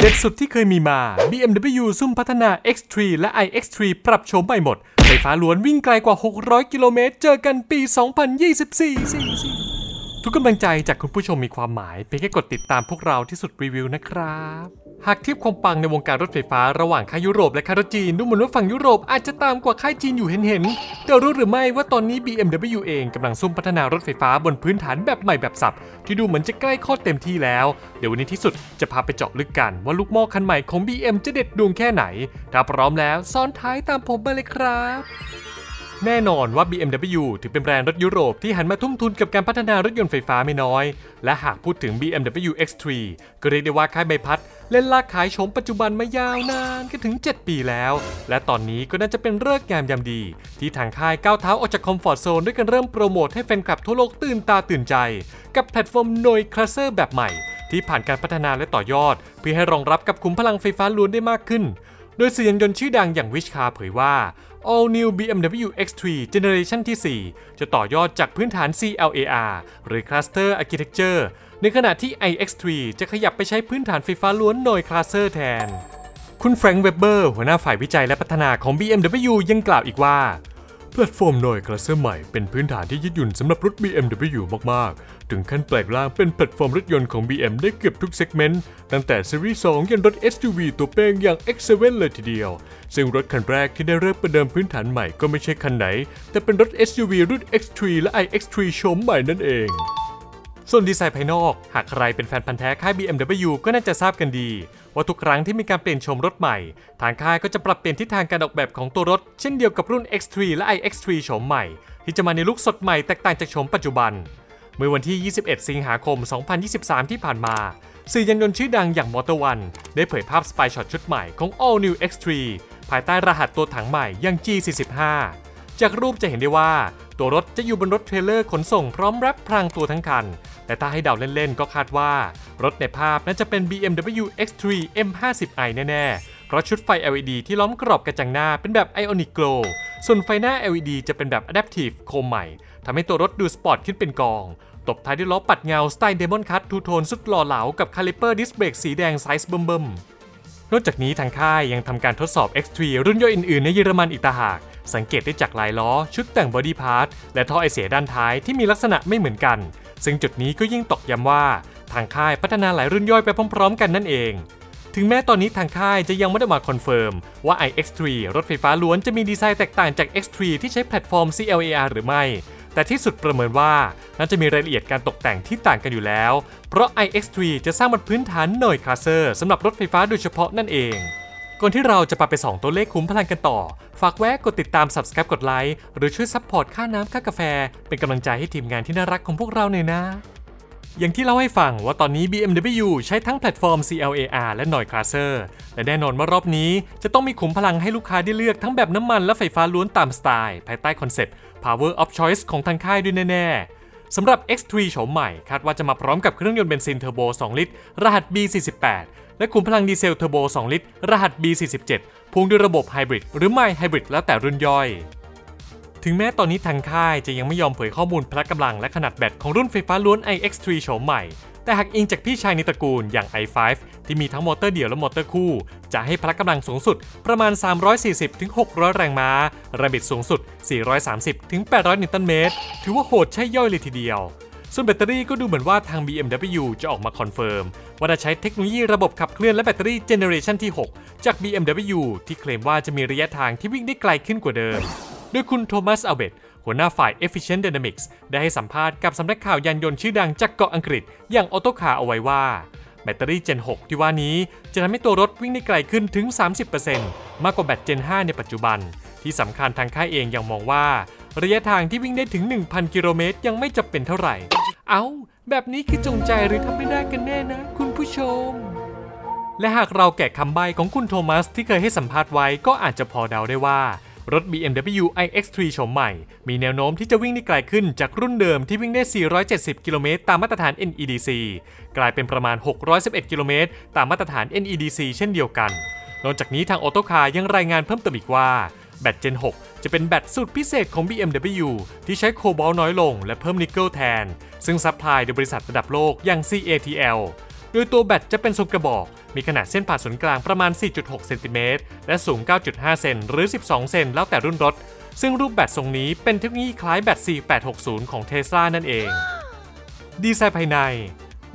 เด็ดสุดที่เคยมีมา BMW ซุ่มพัฒนา X3 และ iX3 ปรับโฉมใหม่หมด ไฟฟ้าล้วนวิ่งไกลกว่า 600 กิโลเมตร เจอกันปี 2024 ทุกกำลังใจจากคุณผู้ชมมีความหมายเพียงแค่กดติดตามพวกเราที่สุดรีวิวนะครับ หากเทียบความปังในวงการรถไฟฟ้าระหว่างค่ายยุโรปและค่ายรถจีนดูเหมือนว่าฝั่งยุโรปอาจจะตามกว่าค่ายจีนอยู่เห็นๆแต่รู้หรือไม่ว่าตอนนี้ BMW เองกำลังซุ่มพัฒนารถไฟฟ้าบนพื้นฐานแบบใหม่แบบสับ ที่ดูเหมือนจะใกล้คลอเต็มที่แล้ว เดี๋ยววันนี้ที่สุดจะพาไปเจาะลึกกันว่าลูกหม้อคันใหม่ของ BM จะเด็ดดวงแค่ไหน ถ้าพร้อมแล้วซ้อนท้ายตามผมมาเลยครับ แน่นอนว่า BMW ถือเป็นแบรนด์รถยุโรปที่หันมาทุ่มทุนกับการพัฒนารถยนต์ไฟฟ้าไม่น้อย และหากพูดถึง BMW X3 ก็เรียกได้ว่าค่ายใบพัด เล่นลากขายโฉมปัจจุบันมายาวนานก็ถึง 7 ปีแล้ว และตอนนี้ก็น่าจะเป็นเลิกงามยามดี ที่ทางค่ายก้าวเท้าออกจากคอมฟอร์ทโซนด้วยการเริ่มโปรโมทให้แฟนคลับทั่วโลกตื่นตาตื่นใจ กับแพลตฟอร์ม Neue Klasse แบบใหม่ที่ผ่านการพัฒนาและต่อยอด เพื่อให้รองรับกับขุมพลังไฟฟ้าล้วนได้มากขึ้น โดยสื่อยานยนต์ชื่อดังอย่าง WhichCar เผยว่า All New BMW X3 Generation ที่ 4 จะต่อยอดจากพื้นฐาน CLAR หรือ Cluster Architecture ในขณะที่ iX3 จะขยับไปใช้พื้นฐานไฟฟ้าล้วนโดย Cluster แทน คุณแฟรงค์ เวเบอร์ หัวหน้าฝ่ายวิจัยและพัฒนาของ BMW ยังกล่าวอีกว่า แพลตฟอร์ม Neue Klasse ใหม่เป็นพื้นฐานที่ยืดหยุ่นสำหรับรถ BMW มาก ๆ ถึงขั้นแปลงร่างเป็นแพลตฟอร์มรถยนต์ของ BM ได้เกือบทุก segment ตั้งแต่ซีรีส์ 2 ยันรถ SUV ตัวเป้งอย่าง X7 เลยทีเดียว ซึ่งรถคันแรกที่ได้เริ่มประเดิมพื้นฐานใหม่ก็ไม่ใช่คันไหน แต่เป็นรถ SUV รุ่น X3 และ iX3 โฉมใหม่นั่นเอง ส่วนดีไซน์ภายนอก หากใครเป็นแฟนพันธ์แท้ค่าย BMW ก็น่าจะทราบกันดี ว่าทุกครั้งที่มีการเปลี่ยนโฉมรถใหม่ ทางค่ายก็จะปรับเปลี่ยนทิศทางการออกแบบของตัวรถ เช่นเดียวกับรุ่น X3 และ iX3 โฉมใหม่ ที่จะมาใน look สดใหม่แตกต่างจากโฉมปัจจุบัน เมื่อวันที่ 21 สิงหาคม 2023 ที่ผ่านมาสื่อยานยนต์ชื่อดังอย่าง Motor1 ได้เผยภาพ spy shot ชุดใหม่ของ All New X3 ภายใต้รหัสตัวถังใหม่อย่าง G45 จากรูปจะเห็นได้ว่า ตัวรถจะอยู่บนรถเทรลเลอร์ขนส่งพร้อม wrap พรางตัวทั้งคัน แต่ถ้าให้เดาเล่นๆ ก็คาดว่า รถในภาพน่าจะเป็น BMW X3 M50i แน่ๆ เพราะชุดไฟ LED ที่ล้อมกรอบกระจังหน้าเป็นแบบ Iconic Glow ส่วนไฟหน้า LED จะเป็นแบบ Adaptive โคมใหม่ทำให้ตัวรถดูสปอร์ตขึ้นเป็นกองตบท้ายด้วยล้อปัดเงาสไตล์ Demon Cut ทูโทนสุดหล่อเหลากับคาลิเปอร์ดิสเบรกสีแดงไซส์เบิ่มๆนอกจากนี้ทางค่ายยังทำการทดสอบ X3 รุ่นย่อยอื่นๆในเยอรมันอีกต่างหาก สังเกตได้จากลายล้อ ชุดแต่ง body part และท่อไอเสียด้านท้ายที่มีลักษณะไม่เหมือนกัน ซึ่งจุดนี้ก็ยิ่งตอกย้ำว่าทางค่ายพัฒนาหลายรุ่นย่อยไปพร้อม ๆ กันนั่นเอง ถึงแม้ตอนนี้ทางค่ายจะยังไม่ได้มา confirm ว่า iX3 รถไฟฟ้าล้วนจะมีดีไซน์แตกต่างจาก X3 ที่ใช้แพลตฟอร์ม CLAR หรือไม่ แต่ที่สุดประเมินว่าน่าจะมีรายละเอียดการตกแต่งที่ต่างกันอยู่แล้ว เพราะ iX3 จะสร้างบนพื้นฐาน Neue Klasse สำหรับรถไฟฟ้าโดยเฉพาะนั่นเอง ก่อนที่เราจะไปไปส่องตัวเลขขุมพลังกันต่อ ฝากแวะกดติดตาม Subscribe กดไลค์หรือช่วย support ค่าน้ำค่ากาแฟ เป็นกำลังใจให้ทีมงานที่น่ารักของพวกเราหน่อยนะ อย่างที่เล่าให้ฟังว่าตอนนี้ BMW ใช้ทั้งแพลตฟอร์ม CLAR และ Neue Klasse และแน่นอนว่ารอบนี้จะต้องมีขุมพลังให้ลูกค้าได้เลือกทั้งแบบน้ำมันและไฟฟ้าล้วนตามสไตล์ภายใต้คอนเซปต์ Power of Choice ของทางค่ายด้วยแน่ๆสำหรับ X3 โฉมใหม่ คาดว่าจะมาพร้อมกับเครื่องยนต์เบนซินเทอร์โบ 2 ลิตร รหัส B48 และขุมพลังดีเซลเทอร์โบ 2 ลิตร รหัส B47 พ่วงด้วยระบบไฮบริดหรือไม่ไฮบริดแล้วแต่รุ่นย่อย ถึงแม้ตอนนี้ทางค่ายจะยังไม่ยอมเผยข้อมูลพละกำลังและขนาดแบตของรุ่นไฟฟ้าล้วน iX3 โฉมใหม่ แต่หากอิงจากพี่ชายในตระกูลอย่าง i5 ที่มีทั้งมอเตอร์เดี่ยวและมอเตอร์คู่ จะให้พละกำลังสูงสุดประมาณ 340-600 แรงม้าแรงบิดสูงสุด 430-800 นิวตันเมตร ถือว่าโหดใช่ย่อยเลยทีเดียว ส่วนแบตเตอรี่ก็ดูเหมือนว่าทาง BMW จะออกมาคอนเฟิร์มว่าจะใช้เทคโนโลยีระบบขับเคลื่อนและแบตเตอรี่เจเนอเรชันที่ 6 จาก BMW ที่เคลมว่าจะมีระยะทางที่วิ่งได้ไกลขึ้นกว่าเดิม โดยคุณโทมัสอัลเบตหัวหน้าฝ่าย Efficient Dynamics ได้ให้สัมภาษณ์กับสำนักข่าวยานยนต์ชื่อดังจากเกาะอังกฤษ อย่างออโตคาเอาไว้ว่า แบตเตอรี่ Gen 6 ที่ว่านี้จะทำให้ตัวรถวิ่งได้ไกลขึ้นถึง 30%มากกว่าแบต Gen 5 ในปัจจุบัน ที่สำคัญทางค่ายเองยังมองว่าระยะทางที่วิ่งได้ถึง 1,000 กิโลเมตรยังไม่จำเป็นเท่าไหร่ เอา้าแบบนี้คือจงใจหรือทำไม่ได้กันแน่นะ คุณผู้ชม และหากเราแกะคำใบ้ของคุณโทมัสที่เคยให้สัมภาษณ์ไว้ก็อาจจะพอเดาได้ว่ารถ BMW iX3 โฉมใหม่ มีแนวโน้มที่จะวิ่งได้ไกลขึ้นจากรุ่นเดิมที่วิ่งได้ 470 กิโลเมตรตามมาตรฐาน NEDC กลายเป็นประมาณ 611 กิโลเมตรตามมาตรฐาน NEDC เช่นเดียวกัน นอกจากนี้ทาง Autocar ยังรายงานเพิ่มเติมอีกว่า แบต Gen 6 จะเป็นแบตสูตรพิเศษของ BMW ที่ใช้โคบอลต์น้อยลงและเพิ่มนิกเกิลแทน ซึ่งซัพพลายโดยบริษัทระดับโลกอย่าง CATL โดยตัวแบตจะเป็นทรงกระบอก มีขนาดเส้นผ่าศูนย์กลางประมาณ 4.6 เซนติเมตร และสูง 9.5 เซนหรือ 12 เซนแล้วแต่รุ่นรถ ซึ่งรูปแบตทรงนี้เป็นเทคโนโลยีคล้ายแบต 4860 ของ Tesla นั่นเอง ดีไซน์ภายใน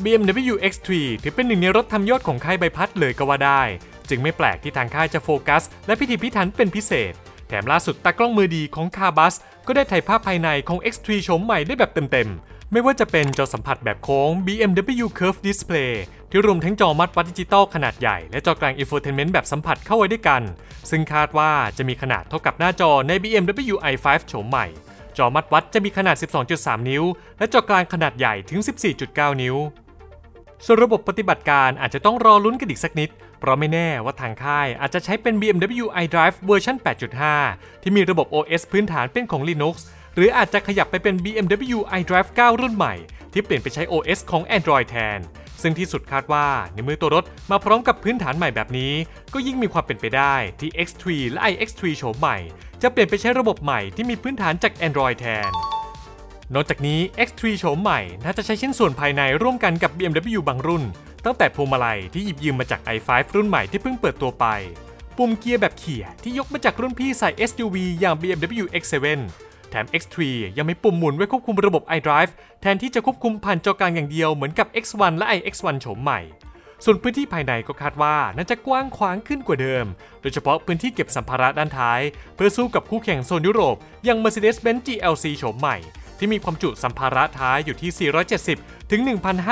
BMW X3 ถือเป็นหนึ่งในรถทำยอดของค่ายใบพัดเลยก็ว่าได้ จึงไม่แปลกที่ทางค่ายจะโฟกัส และพิถีพิถันเป็นพิเศษ แถมล่าสุดตากล้องมือดีของ CarBuzzก็ได้ถ่ายภาพภายในของ X3 โฉมใหม่ได้แบบเต็มๆ ไม่ว่าจะเป็นจอสัมผัสแบบโค้ง BMW Curved Display ที่รวมทั้งจอมาตรวัดดิจิตอลขนาดใหญ่ และจอกลาง Infotainment แบบสัมผัสเข้าไว้ด้วยกัน ซึ่งคาดว่าจะมีขนาดเท่ากับหน้าจอใน BMW i5 โฉมใหม่ จอมาตรวัดจะมีขนาด 12.3 นิ้ว และจอกลางขนาดใหญ่ถึง 14.9 นิ้ว ส่วนระบบปฏิบัติการอาจจะต้องรอลุ้นกันอีกสักนิด เพราะไม่แน่ว่าทางค่ายอาจจะใช้เป็น BMW iDrive เวอร์ชัน8.5 ที่มีระบบ OS พื้นฐานเป็นของ Linux หรืออาจจะขยับไปเป็น BMW iDrive 9 รุ่นใหม่ ที่เปลี่ยนไปใช้ OS ของ Android แทน ซึ่งที่สุดคาดว่าในมือตัวรถมาพร้อมกับพื้นฐานใหม่แบบนี้ ก็ยิ่งมีความเป็นไปได้ที่ X3 และ iX3 โฉมใหม่ จะเปลี่ยนไปใช้ระบบใหม่ที่มีพื้นฐานจาก Android แทน นอกจากนี้ X3 โฉมใหม่น่าจะใช้ชิ้นส่วนภายในร่วมกันกับ BMW บางรุ่น ตั้งแต่พวงมาลัยที่หยิบยืมมาจาก i5 รุ่นใหม่ที่เพิ่งเปิดตัวไป ปุ่มเกียร์แบบเขี่ยที่ยกมาจากรุ่นพี่ใส่ SUV อย่าง BMW X7 แถม X3 ยังมีปุ่มหมุนไว้ควบคุมระบบ iDrive แทนที่จะควบคุมผ่านจอกลางอย่างเดียวเหมือนกับ X1 และ iX1 โฉมใหม่ ส่วนพื้นที่ภายในก็คาดว่าน่าจะกว้างขวางขึ้นกว่าเดิม โดยเฉพาะพื้นที่เก็บสัมภาระด้านท้าย เพื่อสู้กับคู่แข่งโซนยุโรปอย่าง Mercedes-Benz GLC โฉมใหม่ ที่มีความจุสัมภาระท้ายอยู่ที่ 470 ถึง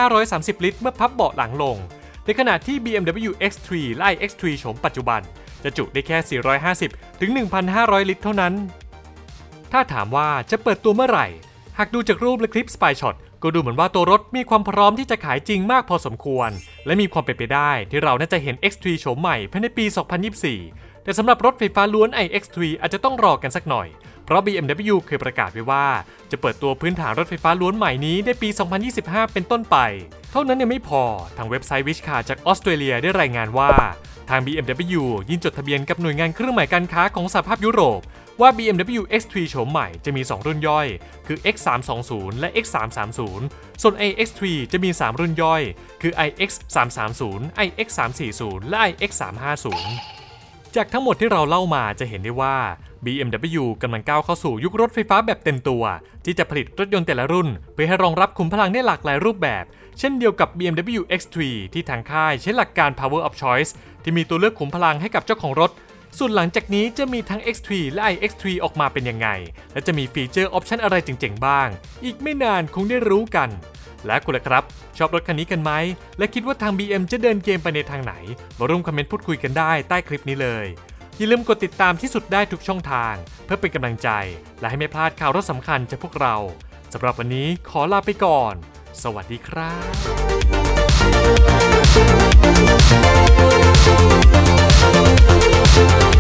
1,530 ลิตร เมื่อพับเบาะหลังลง ในขณะที่ BMW X3 และ iX3 โฉมปัจจุบัน จะจุได้แค่ 450 ถึง 1,500 ลิตรเท่านั้น ถ้าถามว่าจะเปิดตัวเมื่อไหร่ หากดูจากรูปและคลิป Spy Shot ก็ดูเหมือนว่าตัวรถมีความพร้อมที่จะขายจริงมากพอสมควร และมีความเป็นไปได้ที่เราน่าจะเห็น X3 โฉมใหม่ภายในปี 2024 แต่สำหรับรถไฟฟ้าล้วน iX3 อาจจะต้องรอกันสักหน่อย เพราะ BMW เคยประกาศไว้ว่า จะเปิดตัวพื้นฐานรถไฟฟ้าล้วนใหม่นี้ในปี 2025 เป็นต้นไป เท่านั้นยังไม่พอ ทางเว็บไซต์วิชคาจากออสเตรเลียได้รายงานว่า ทาง BMW ยินจดทะเบียนกับหน่วยงานเครื่องหมายการค้าของสหภาพยุโรป ว่า BMW X3 โฉมใหม่จะมี 2 รุ่นย่อย คือ X320 และ X330 ส่วน iX3 จะมี 3 รุ่นย่อย คือ iX330 iX340 และ iX350 จากทั้งหมดที่เราเล่ามาจะเห็นได้ว่า BMW กำลังก้าวเข้าสู่ยุครถไฟฟ้าแบบเต็มตัว ที่จะผลิตรถยนต์แต่ละรุ่น เพื่อให้รองรับขุมพลังได้หลากหลายรูปแบบ เช่นเดียวกับ BMW X3 ที่ทางค่ายใช้หลักการ Power of Choice ที่มีตัวเลือกขุมพลังให้กับเจ้าของรถ ส่วนหลังจากนี้จะมีทั้ง X3 และ iX3 ออกมาเป็นยังไง และจะมีฟีเจอร์ออปชันอะไรเจ๋งๆบ้าง อีกไม่นานคงได้รู้กัน และคุณล่ะครับ ชอบรถคันนี้กันไหม และคิดว่าทาง BM จะเดินเกมไปในทางไหน มาร่วมคอมเมนต์พูดคุยกันได้ใต้คลิปนี้เลย อย่าลืมกดติดตามที่สุดได้ทุกช่องทาง เพื่อเป็นกำลังใจ และให้ไม่พลาดข่าวรถสำคัญจากพวกเราสำหรับวันนี้ขอลาไปก่อน สวัสดีครับ